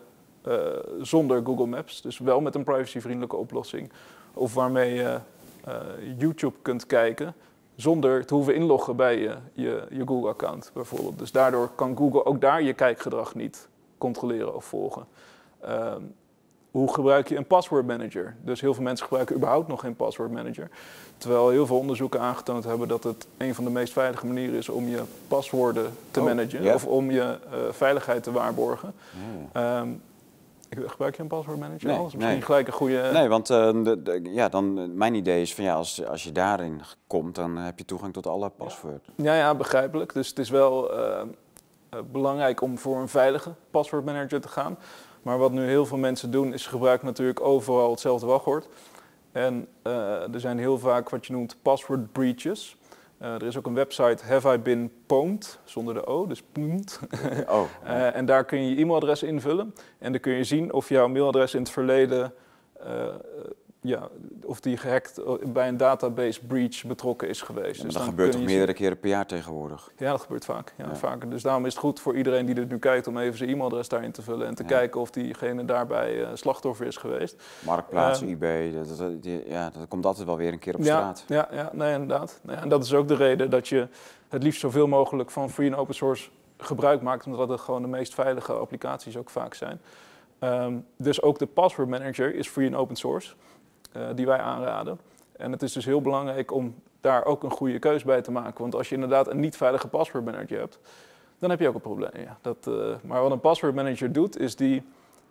Speaker 2: uh, zonder Google Maps. Dus wel met een privacyvriendelijke oplossing. Of waarmee je YouTube kunt kijken zonder te hoeven inloggen bij je, je, je Google-account bijvoorbeeld. Dus daardoor kan Google ook daar je kijkgedrag niet controleren of volgen. Uh, hoe gebruik je een password manager? Dus heel veel mensen gebruiken überhaupt nog geen password manager. Terwijl heel veel onderzoeken aangetoond hebben dat het een van de meest veilige manieren is om je paswoorden te
Speaker 1: Oh,
Speaker 2: managen of om je uh, veiligheid te waarborgen.
Speaker 1: Ja.
Speaker 2: Um, gebruik je een password manager
Speaker 1: Nee,
Speaker 2: al? Dat is misschien
Speaker 1: nee.
Speaker 2: gelijk een goede.
Speaker 1: Nee, want uh, de, de, ja, dan, uh, mijn idee is van ja, als, als je daarin komt, dan heb je toegang tot alle paswoord.
Speaker 2: Ja, ja, begrijpelijk. Dus het is wel uh, belangrijk om voor een veilige password manager te gaan. Maar wat nu heel veel mensen doen, is gebruiken natuurlijk overal hetzelfde wachtwoord. En uh, er zijn heel vaak wat je noemt password breaches. Uh, er is ook een website Have I Been Pwned, zonder de O, dus pwned.
Speaker 1: Oh.
Speaker 2: uh, [LAUGHS] en daar kun je je e-mailadres invullen. En dan kun je zien of jouw mailadres in het verleden ja, of die gehackt bij een database breach betrokken is geweest.
Speaker 1: Ja,
Speaker 2: dus
Speaker 1: dat
Speaker 2: dan
Speaker 1: gebeurt toch meerdere keren per jaar tegenwoordig?
Speaker 2: Ja, dat gebeurt vaak. Ja,
Speaker 1: Ja.
Speaker 2: vaker. Dus daarom is het goed voor iedereen die dit nu kijkt om even zijn e-mailadres daarin te vullen en te kijken of diegene daarbij uh, slachtoffer is geweest.
Speaker 1: Marktplaats,
Speaker 2: Ehm,
Speaker 1: eBay, dat, dat, die- ja, dat komt altijd wel weer een keer op straat.
Speaker 2: Ja, ja, nee, inderdaad. Ja, en dat is ook de reden dat je het liefst zoveel mogelijk van free en open source gebruik maakt, omdat het gewoon de meest veilige applicaties ook vaak zijn. Ehm, dus ook de password manager is free en open source, eh, die wij aanraden. En het is dus heel belangrijk om daar ook een goede keus bij te maken. Want als je inderdaad een niet veilige password manager hebt, dan heb je ook een probleem. Ja. Dat, eh, maar wat een password manager doet, is die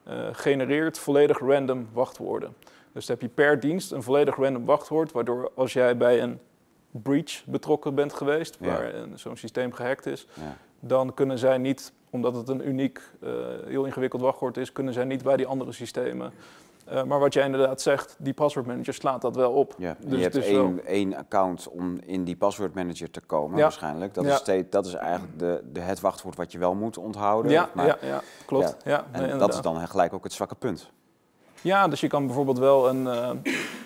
Speaker 2: eh, genereert volledig random wachtwoorden. Dus dan heb je per dienst een volledig random wachtwoord, waardoor als jij bij een breach betrokken bent geweest,
Speaker 1: Ja.
Speaker 2: waar een- zo'n systeem gehackt is,
Speaker 1: Ja.
Speaker 2: dan kunnen zij niet, omdat het een uniek, heel ingewikkeld wachtwoord is, kunnen zij niet bij die andere systemen. Eh, maar wat jij inderdaad zegt, die password manager slaat dat wel op.
Speaker 1: Ja.
Speaker 2: Dus
Speaker 1: je hebt
Speaker 2: wel-
Speaker 1: één, één account om in die passwordmanager te komen,
Speaker 2: Ja.
Speaker 1: waarschijnlijk. Dat,
Speaker 2: Ja.
Speaker 1: is steeds, dat is eigenlijk de, de, het wachtwoord wat je wel moet onthouden.
Speaker 2: Ja,
Speaker 1: maar,
Speaker 2: ja, ja, klopt. Ja.
Speaker 1: En
Speaker 2: nee,
Speaker 1: dat is dan gelijk ook het zwakke punt.
Speaker 2: Ja, dus je kan bijvoorbeeld wel een, eh,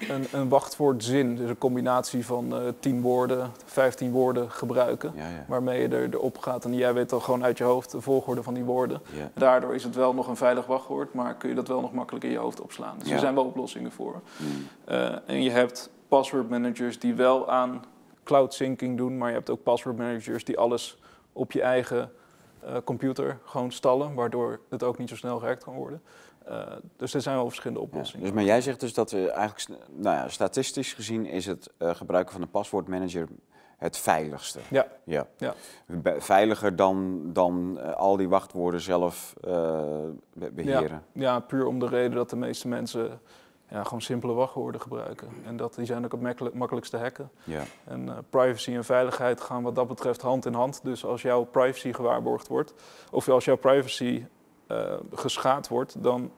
Speaker 2: een, een wachtwoordzin, dus een combinatie van eh 10 woorden, 15 woorden gebruiken.
Speaker 1: Ja, ja.
Speaker 2: Waarmee je er, erop gaat en jij weet al gewoon uit je hoofd de volgorde van die woorden.
Speaker 1: ja.
Speaker 2: Daardoor is het wel nog een veilig wachtwoord, maar kun je dat wel nog makkelijk in je hoofd opslaan. Dus er zijn wel oplossingen voor.
Speaker 1: Mm.
Speaker 2: Eh, en je hebt password managers die wel aan cloud syncing doen, maar je hebt ook password managers die alles op je eigen computer gewoon stallen, waardoor het ook niet zo snel gehackt kan worden. Eh, dus er zijn wel verschillende
Speaker 1: Ja,
Speaker 2: oplossingen.
Speaker 1: dus, maar jij zegt dus dat we eigenlijk, nou ja, statistisch gezien is het eh, gebruiken van een paswoordmanager het veiligste.
Speaker 2: Ja.
Speaker 1: ja.
Speaker 2: Ja.
Speaker 1: Veiliger dan, dan eh, al die wachtwoorden zelf eh, be- beheren.
Speaker 2: Ja, puur om de reden dat de meeste mensen ja, gewoon simpele wachtwoorden gebruiken. En dat, die zijn ook het makkelijk, makkelijkst te hacken.
Speaker 1: Ja.
Speaker 2: En privacy en veiligheid gaan wat dat betreft hand in hand. Dus als jouw privacy gewaarborgd wordt, of als jouw privacy eh, geschaad wordt, dan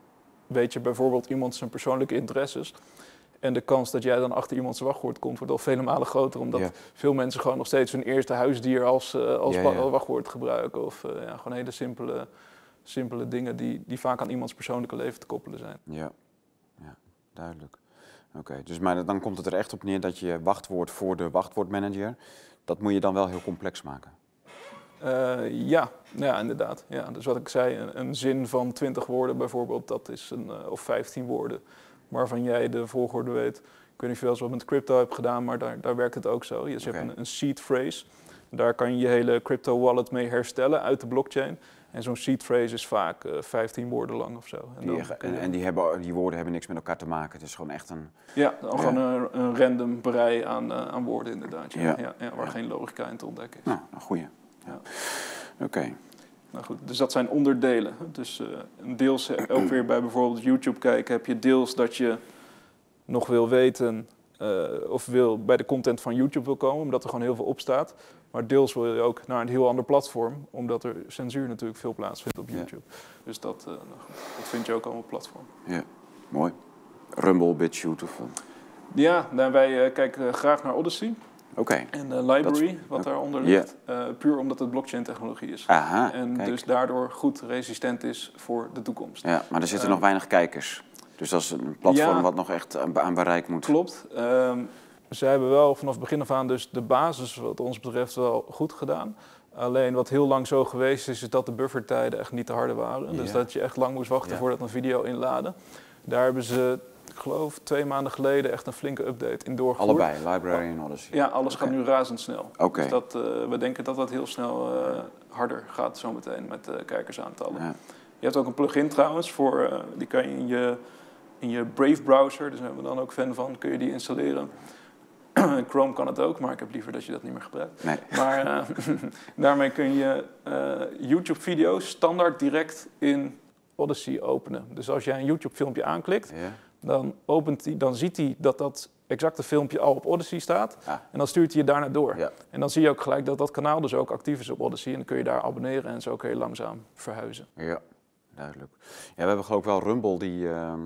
Speaker 2: weet je bijvoorbeeld iemand zijn persoonlijke interesses. En de kans dat jij dan achter iemands wachtwoord komt, wordt al vele malen groter. Omdat
Speaker 1: Ja.
Speaker 2: veel mensen gewoon nog steeds hun eerste huisdier als, eh, als
Speaker 1: Ja,
Speaker 2: wa-
Speaker 1: ja.
Speaker 2: wachtwoord gebruiken. Of eh, ja, gewoon hele simpele, simpele dingen die, die vaak aan iemands persoonlijke leven te koppelen zijn.
Speaker 1: Ja, ja duidelijk. Oké, dus maar dan komt het er echt op neer dat je wachtwoord voor de wachtwoordmanager, dat moet je dan wel heel complex maken.
Speaker 2: Ja, ja, inderdaad. Ja, dus wat ik zei, een, een zin van 20 woorden bijvoorbeeld, dat is een, eh, of 15 woorden, waarvan jij de volgorde weet. Ik weet niet of je wel eens wat met crypto hebt gedaan, maar daar, daar werkt het ook zo. Dus je hebt een, een seed phrase. Daar kan je je hele crypto wallet mee herstellen uit de blockchain. En zo'n seed phrase is vaak eh 15 woorden lang of zo. En
Speaker 1: Die, en die, hebben, die woorden hebben niks met elkaar te maken. Het is gewoon echt een.
Speaker 2: ja, dan gewoon een, een random brei aan, eh, aan woorden inderdaad. Ja.
Speaker 1: Ja.
Speaker 2: Ja. Ja, waar geen logica in te ontdekken is.
Speaker 1: Nou, een goeie. Ja. Oké.
Speaker 2: Nou goed, dus dat zijn onderdelen. Dus eh, deels eh, ook weer bij bijvoorbeeld YouTube kijken heb je deels dat je nog wil weten eh, of wil bij de content van YouTube wil komen, omdat er gewoon heel veel op staat. Maar deels wil je ook naar een heel ander platform, omdat er censuur natuurlijk veel plaatsvindt op
Speaker 1: Ja.
Speaker 2: YouTube. Dus dat, nou dat vind je ook allemaal platform.
Speaker 1: Ja, mooi. Rumble, BitChute of...
Speaker 2: Ja, nou, wij kijken graag naar Odyssey
Speaker 1: Oké.
Speaker 2: en de library, wat daaronder ligt. eh, puur omdat het blockchain technologie is.
Speaker 1: Aha,
Speaker 2: en
Speaker 1: kijk.
Speaker 2: dus daardoor goed resistent is voor de toekomst.
Speaker 1: Ja, maar er zitten
Speaker 2: Eh,
Speaker 1: nog weinig kijkers. Dus dat is een platform
Speaker 2: Ja.
Speaker 1: wat nog echt aan, aan bereik moet.
Speaker 2: Klopt. Ehm zij hebben wel vanaf het begin af aan dus de basis wat ons betreft wel goed gedaan. Alleen wat heel lang zo geweest is, is dat de buffertijden echt niet te harde waren. Dus dat je echt lang moest wachten voordat een video inladen. Daar hebben ze, geloof, twee maanden geleden echt een flinke update in doorgevoerd.
Speaker 1: Allebei, Library en Odyssey.
Speaker 2: Ja, alles gaat nu razendsnel.
Speaker 1: Oké.
Speaker 2: Dus dat, eh, we denken dat dat heel snel eh, harder gaat zometeen met eh, kijkersaantallen.
Speaker 1: Ja.
Speaker 2: Je hebt ook een plugin trouwens, voor, die kan je in je, in je Brave browser, dus daar zijn we dan ook fan van, kun je die installeren. [CLEARS THROAT] Chrome kan het ook, maar ik heb liever dat je dat niet meer gebruikt.
Speaker 1: Nee.
Speaker 2: Maar [LAUGHS] daarmee kun je YouTube-video's standaard direct in Odyssey openen. Dus als jij een YouTube-filmpje aanklikt,
Speaker 1: Ja.
Speaker 2: Dan, opent die, dan ziet hij dat dat exacte filmpje al op Odyssey staat.
Speaker 1: Ah.
Speaker 2: En dan stuurt hij je daarna door.
Speaker 1: Ja.
Speaker 2: En dan zie je ook gelijk dat dat kanaal dus ook actief is op Odyssey. En dan kun je daar abonneren en zo kun je langzaam verhuizen.
Speaker 1: Ja, duidelijk. Ja, we hebben geloof ik wel Rumble, die, ehm,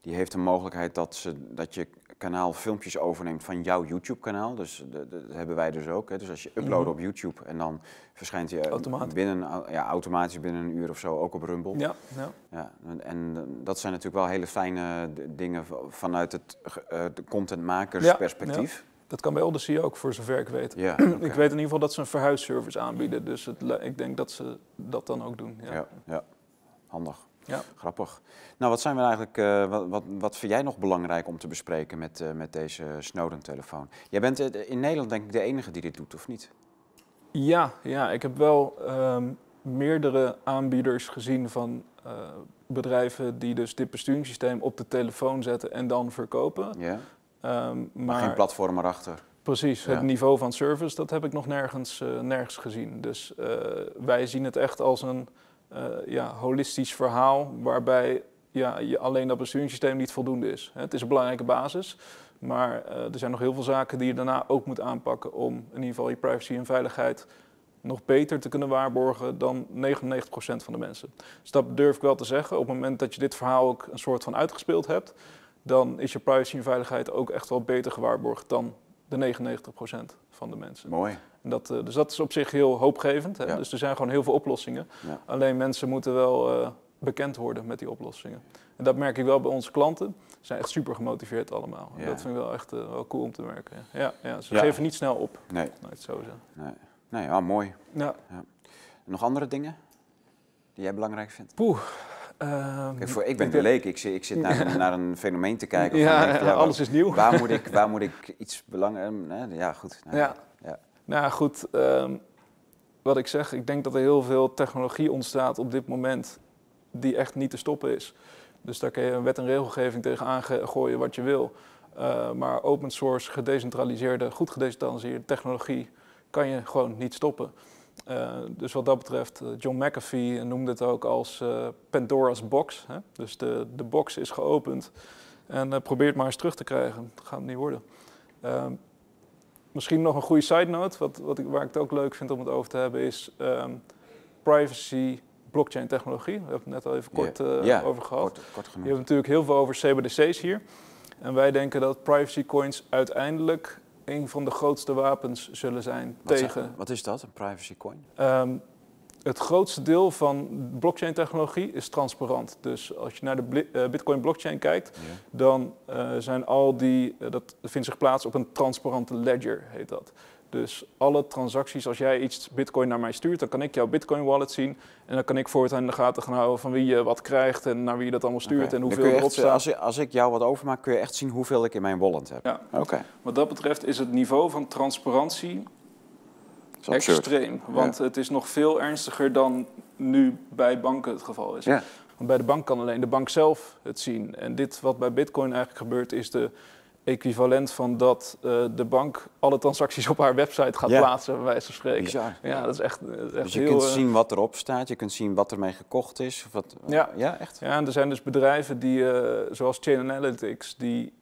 Speaker 1: die heeft de mogelijkheid dat, ze, dat je kanaal filmpjes overneemt van jouw YouTube-kanaal. Dus de- de- dat hebben wij dus ook. Hè. Dus als je uploadt
Speaker 2: Mhm.
Speaker 1: op YouTube en dan verschijnt je
Speaker 2: Automatisch.
Speaker 1: binnen, ja, automatisch binnen een uur of zo ook op Rumble.
Speaker 2: Ja, ja.
Speaker 1: Ja, en, dat zijn natuurlijk wel hele fijne dingen vanuit het uh, de contentmakersperspectief.
Speaker 2: dat kan bij Odyssey ook, voor zover ik weet.
Speaker 1: Ja, [CLEARS THROAT]
Speaker 2: Ik weet in ieder geval dat ze een verhuisservice aanbieden. Dus het, ik denk dat ze dat dan ook doen. Ja.
Speaker 1: Ja, ja. handig.
Speaker 2: Ja.
Speaker 1: Grappig. Nou, wat zijn we eigenlijk, eh, wat, wat, wat vind jij nog belangrijk om te bespreken met, eh, met deze Snowden-telefoon? Jij bent eh, in Nederland denk ik de enige die dit doet, of niet?
Speaker 2: Ja, ja, ik heb wel ehm, meerdere aanbieders gezien van bedrijven die dus dit besturingssysteem op de telefoon zetten en dan verkopen.
Speaker 1: Ja?
Speaker 2: Ehm,
Speaker 1: Maar,
Speaker 2: maar
Speaker 1: geen platform erachter.
Speaker 2: precies,
Speaker 1: Ja.
Speaker 2: het niveau van service, dat heb ik nog nergens, nergens gezien. Dus wij zien het echt als een ja, holistisch verhaal waarbij ja, je alleen dat besturingssysteem niet voldoende is. Het is een belangrijke basis, maar eh, er zijn nog heel veel zaken die je daarna ook moet aanpakken om in ieder geval je privacy en veiligheid nog beter te kunnen waarborgen dan 99% van de mensen. Dus dat durf ik wel te zeggen. Op het moment dat je dit verhaal ook een soort van uitgespeeld hebt, dan is je privacy en veiligheid ook echt wel beter gewaarborgd dan de 99% van de mensen.
Speaker 1: Mooi.
Speaker 2: Dat, eh, dus dat is op zich heel hoopgevend. Hè?
Speaker 1: Ja.
Speaker 2: Dus er zijn gewoon heel veel oplossingen.
Speaker 1: Ja.
Speaker 2: Alleen mensen moeten wel eh, bekend worden met die oplossingen. En dat merk ik wel bij onze klanten. Ze zijn echt super gemotiveerd allemaal. En
Speaker 1: Ja.
Speaker 2: Dat vind ik wel echt eh, wel cool om te merken. Ja, ja, ze geven niet snel op.
Speaker 1: Nee,
Speaker 2: het zo
Speaker 1: nee. Nee, ja, mooi.
Speaker 2: Ja.
Speaker 1: Nog andere dingen die jij belangrijk vindt?
Speaker 2: Poeh. ehm,
Speaker 1: Kijk, voor, ik ben de leek. Ik, zit- ik zit naar, [LAUGHS] naar een fenomeen te kijken.
Speaker 2: Ja,
Speaker 1: denk ja, [LAUGHS]
Speaker 2: alles is nieuw.
Speaker 1: Waar moet ik, [LAUGHS] waar moet ik iets belangrijk... Ja, goed. Nou,
Speaker 2: Ja. Nou goed, ehm, wat ik zeg, ik denk dat er heel veel technologie ontstaat op dit moment die echt niet te stoppen is. Dus daar kun je een wet en regelgeving tegenaan ge- gooien wat je wil. Eh, maar open source, gedecentraliseerde, goed gedecentraliseerde technologie kan je gewoon niet stoppen. Eh, dus wat dat betreft, eh, John McAfee noemde het ook als Pandora's box. Hè? Dus de, de box is geopend en probeer het maar eens terug te krijgen. Dat gaat niet worden. Misschien nog een goede side note, wat, wat ik, waar ik het ook leuk vind om het over te hebben, is ehm, privacy, blockchain technologie. We hebben het net al even kort eh, over gehad.
Speaker 1: Kort, kort
Speaker 2: Je hebt natuurlijk heel veel over CBDC's hier. En wij denken dat privacy coins uiteindelijk een van de grootste wapens zullen zijn
Speaker 1: Wat,
Speaker 2: tegen.
Speaker 1: wat is dat, een privacy coin?
Speaker 2: Ehm, het grootste deel van blockchain-technologie is transparant. Dus als je naar de eh, Bitcoin-blockchain kijkt, dan eh, zijn al die, eh, dat vindt zich plaats op een transparante ledger, heet dat. Dus alle transacties, als jij iets Bitcoin naar mij stuurt, dan kan ik jouw Bitcoin wallet zien. En dan kan ik voortaan in de gaten gaan houden van wie je wat krijgt en naar wie je dat allemaal stuurt en hoeveel erop staat.
Speaker 1: als, ik- als ik jou wat overmaak, kun je echt zien hoeveel ik in mijn wallet heb.
Speaker 2: Ja.
Speaker 1: Oké,
Speaker 2: Wat dat betreft is het niveau van transparantie
Speaker 1: is
Speaker 2: extreem. Want het is nog veel ernstiger dan nu bij banken het geval is.
Speaker 1: Ja.
Speaker 2: Want bij de bank kan alleen de bank zelf het zien. En dit wat bij Bitcoin eigenlijk gebeurt, is de equivalent van dat eh, de bank alle transacties op haar website gaat
Speaker 1: Ja.
Speaker 2: plaatsen, bij wijze van spreken.
Speaker 1: Bizar.
Speaker 2: Ja, dat is echt, dat is echt
Speaker 1: Dus je
Speaker 2: heel...
Speaker 1: kunt
Speaker 2: eh,
Speaker 1: zien wat erop staat, je kunt zien wat ermee gekocht is. Of wat,
Speaker 2: Ja.
Speaker 1: ja, echt?
Speaker 2: Ja, en er zijn dus bedrijven die, eh, zoals Chain Analytics, die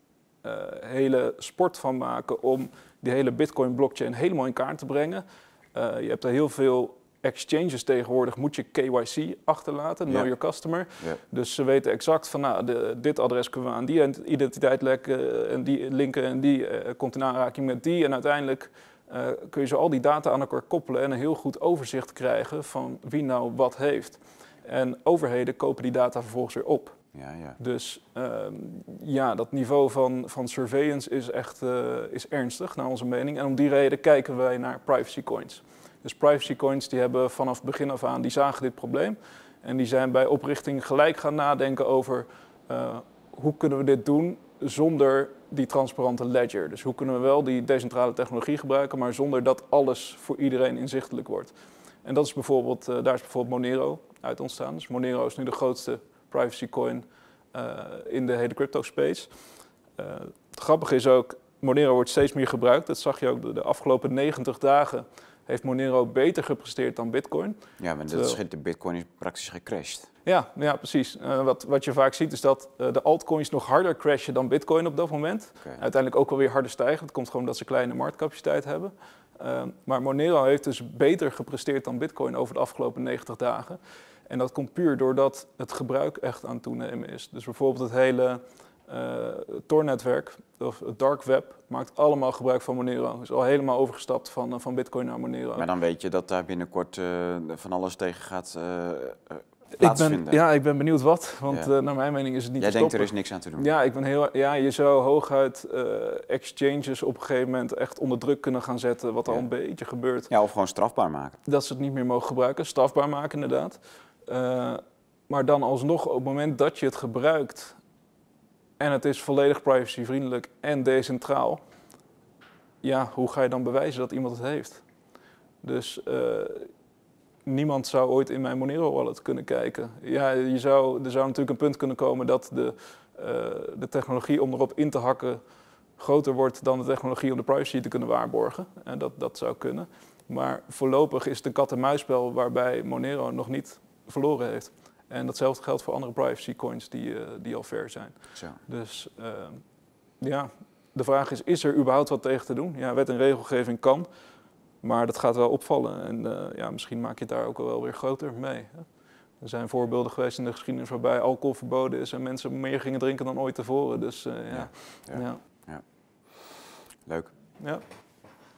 Speaker 2: eh, hele sport van maken om die hele Bitcoin-blockchain helemaal in kaart te brengen. Eh, je hebt er heel veel exchanges tegenwoordig, moet je KYC achterlaten, know your customer. Dus ze weten exact van, nou, de, dit adres kunnen we aan die identiteit lekken en die linken en die eh, komt in aanraking met die. En uiteindelijk eh, kun je zo al die data aan elkaar koppelen en een heel goed overzicht krijgen van wie nou wat heeft. En overheden kopen die data vervolgens weer op.
Speaker 1: Ja, ja.
Speaker 2: Dus ehm, ja, dat niveau van, van surveillance is echt eh, is ernstig, naar onze mening. En om die reden kijken wij naar privacy coins. Dus privacy coins die hebben vanaf begin af aan, die zagen dit probleem. En die zijn bij oprichting gelijk gaan nadenken over eh, hoe kunnen we dit doen zonder die transparante ledger. Dus hoe kunnen we wel die decentrale technologie gebruiken, maar zonder dat alles voor iedereen inzichtelijk wordt. En dat is bijvoorbeeld, eh, daar is bijvoorbeeld Monero uit ontstaan. Dus Monero is nu de grootste privacy coin eh, in de hele crypto space. Eh, het grappige is ook, Monero wordt steeds meer gebruikt. Dat zag je ook de, de afgelopen 90 dagen heeft Monero beter gepresteerd dan Bitcoin.
Speaker 1: Ja, maar dat is, de bitcoin is praktisch gecrashed.
Speaker 2: Ja, ja precies. Eh, wat, wat je vaak ziet is dat de altcoins nog harder crashen dan Bitcoin op dat moment. Uiteindelijk ook wel weer harder stijgen. Dat komt gewoon omdat ze kleine marktcapaciteit hebben. Maar Monero heeft dus beter gepresteerd dan Bitcoin over de afgelopen 90 dagen. En dat komt puur doordat het gebruik echt aan het toenemen is. Dus bijvoorbeeld het hele eh Tor-netwerk, of het dark web, maakt allemaal gebruik van Monero. Is al helemaal overgestapt van, eh, van Bitcoin naar Monero.
Speaker 1: Maar dan weet je dat daar binnenkort eh, van alles tegen gaat
Speaker 2: ik
Speaker 1: plaatsvinden.
Speaker 2: ben, ja, ik ben benieuwd wat, want
Speaker 1: Ja.
Speaker 2: naar mijn mening is het niet
Speaker 1: Jij
Speaker 2: te
Speaker 1: denkt er is niks aan te doen.
Speaker 2: Ja, ik ben heel, ja, je zou hooguit exchanges op een gegeven moment echt onder druk kunnen gaan zetten, wat al
Speaker 1: Ja.
Speaker 2: een beetje gebeurt.
Speaker 1: Ja, of gewoon strafbaar maken.
Speaker 2: Dat ze het niet meer mogen gebruiken, strafbaar maken inderdaad. Eh, maar dan alsnog op het moment dat je het gebruikt en het is volledig privacyvriendelijk en decentraal, ja, hoe ga je dan bewijzen dat iemand het heeft? Dus eh, niemand zou ooit in mijn Monero wallet kunnen kijken. Ja, je zou, er zou natuurlijk een punt kunnen komen dat de, eh, de technologie om erop in te hakken groter wordt dan de technologie om de privacy te kunnen waarborgen. En dat, dat zou kunnen. Maar voorlopig is het een kat-en-muisspel waarbij Monero nog niet verloren heeft. En datzelfde geldt voor andere privacy coins die, eh, die al ver zijn.
Speaker 1: Zo.
Speaker 2: Dus ehm, ja, de vraag is, is er überhaupt wat tegen te doen? Ja, wet en regelgeving kan, maar dat gaat wel opvallen. En eh, ja, misschien maak je het daar ook wel weer groter mee. Hè? Er zijn voorbeelden geweest in de geschiedenis waarbij alcohol verboden is en mensen meer gingen drinken dan ooit tevoren. Dus eh, ja.
Speaker 1: Ja,
Speaker 2: Ja.
Speaker 1: ja. Leuk.
Speaker 2: Ja.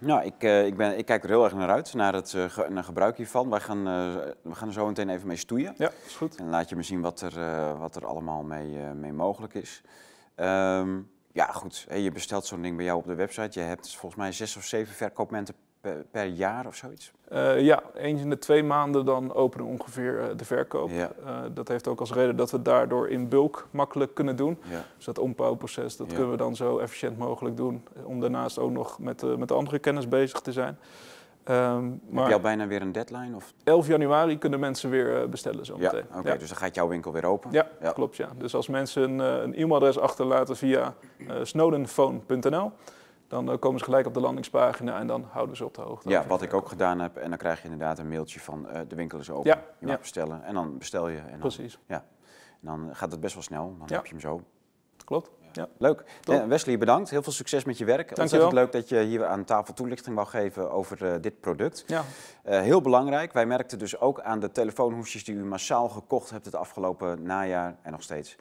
Speaker 1: Nou, ik, eh, ik, ben, ik kijk er heel erg naar uit, naar het eh, naar gebruik hiervan. Wij gaan, eh, we gaan er zo meteen even mee stoeien.
Speaker 2: ja, is goed.
Speaker 1: En laat je me zien wat er, wat er allemaal mee, mee mogelijk is. Ehm, ja, goed. Je bestelt zo'n ding bij jou op de website. Je hebt volgens mij zes of zeven verkoopmomenten per, per jaar of zoiets.
Speaker 2: Eh, ja, eens in de twee maanden dan openen ongeveer eh, de verkoop.
Speaker 1: Ja.
Speaker 2: Eh, dat heeft ook als reden dat we het daardoor in bulk makkelijk kunnen doen.
Speaker 1: Ja.
Speaker 2: Dus dat ombouwproces, dat
Speaker 1: Ja.
Speaker 2: kunnen we dan zo efficiënt mogelijk doen. Om daarnaast ook nog met, met de andere kennis bezig te zijn. Ehm,
Speaker 1: Heb
Speaker 2: maar
Speaker 1: je al bijna weer een deadline? Of?
Speaker 2: 11 januari kunnen mensen weer bestellen zo
Speaker 1: Ja,
Speaker 2: meteen.
Speaker 1: oké. Dus dan gaat jouw winkel weer open?
Speaker 2: Ja,
Speaker 1: Ja.
Speaker 2: klopt ja. Dus als mensen een, een e-mailadres achterlaten via snowdenphone.nl, dan eh, komen ze gelijk op de landingspagina en dan houden ze op de hoogte.
Speaker 1: Ja, wat ik ook gedaan heb. En dan krijg je inderdaad een mailtje van eh, de winkel is open.
Speaker 2: Ja,
Speaker 1: je mag
Speaker 2: ja.
Speaker 1: bestellen. En dan bestel je. En dan,
Speaker 2: Precies,
Speaker 1: en dan gaat het best wel snel. Dan
Speaker 2: Ja.
Speaker 1: heb je hem zo.
Speaker 2: klopt. Ja.
Speaker 1: Leuk.
Speaker 2: Top.
Speaker 1: Eh, Wesley, bedankt. Heel veel succes met je werk. Ontzettend leuk dat je hier aan tafel toelichting wou geven over dit product.
Speaker 2: Ja,
Speaker 1: heel belangrijk. Wij merkten dus ook aan de telefoonhoesjes die u massaal gekocht hebt het afgelopen najaar en nog steeds.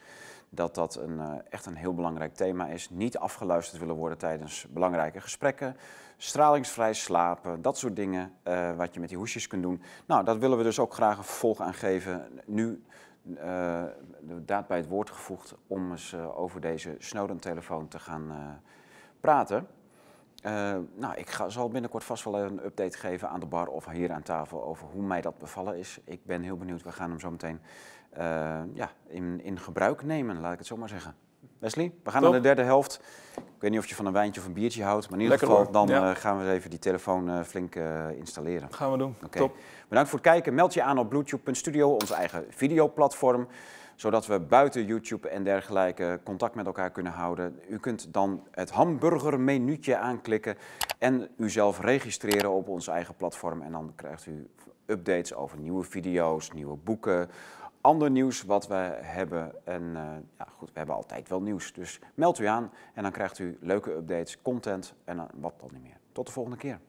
Speaker 1: Dat dat een, eh, echt een heel belangrijk thema is. Niet afgeluisterd willen worden tijdens belangrijke gesprekken. Stralingsvrij slapen, dat soort dingen eh, wat je met die hoesjes kunt doen. Nou, dat willen we dus ook graag een vervolg aan geven. Nu uh, de daad bij het woord gevoegd om eens over deze Snowden-telefoon te gaan praten. nou, ik ga, zal binnenkort vast wel een update geven aan de bar of hier aan tafel over hoe mij dat bevallen is. Ik ben heel benieuwd. We gaan hem zo meteen ja, in, in gebruik nemen, laat ik het zo maar zeggen. Wesley, we gaan naar de derde helft. Ik weet niet of je van een wijntje of een biertje houdt, maar in ieder geval dan uh, gaan we even die telefoon uh, flink installeren.
Speaker 2: Gaan we doen. Okay. Top.
Speaker 1: Bedankt voor het kijken. Meld je aan op bluetooth.studio, ons eigen videoplatform zodat we buiten YouTube en dergelijke contact met elkaar kunnen houden. U kunt dan het hamburgermenuutje aanklikken en uzelf registreren op ons eigen platform. En dan krijgt u updates over nieuwe video's, nieuwe boeken, ander nieuws wat we hebben. En uh, ja, goed, we hebben altijd wel nieuws. Dus meld u aan en dan krijgt u leuke updates, content en wat dan niet meer. Tot de volgende keer.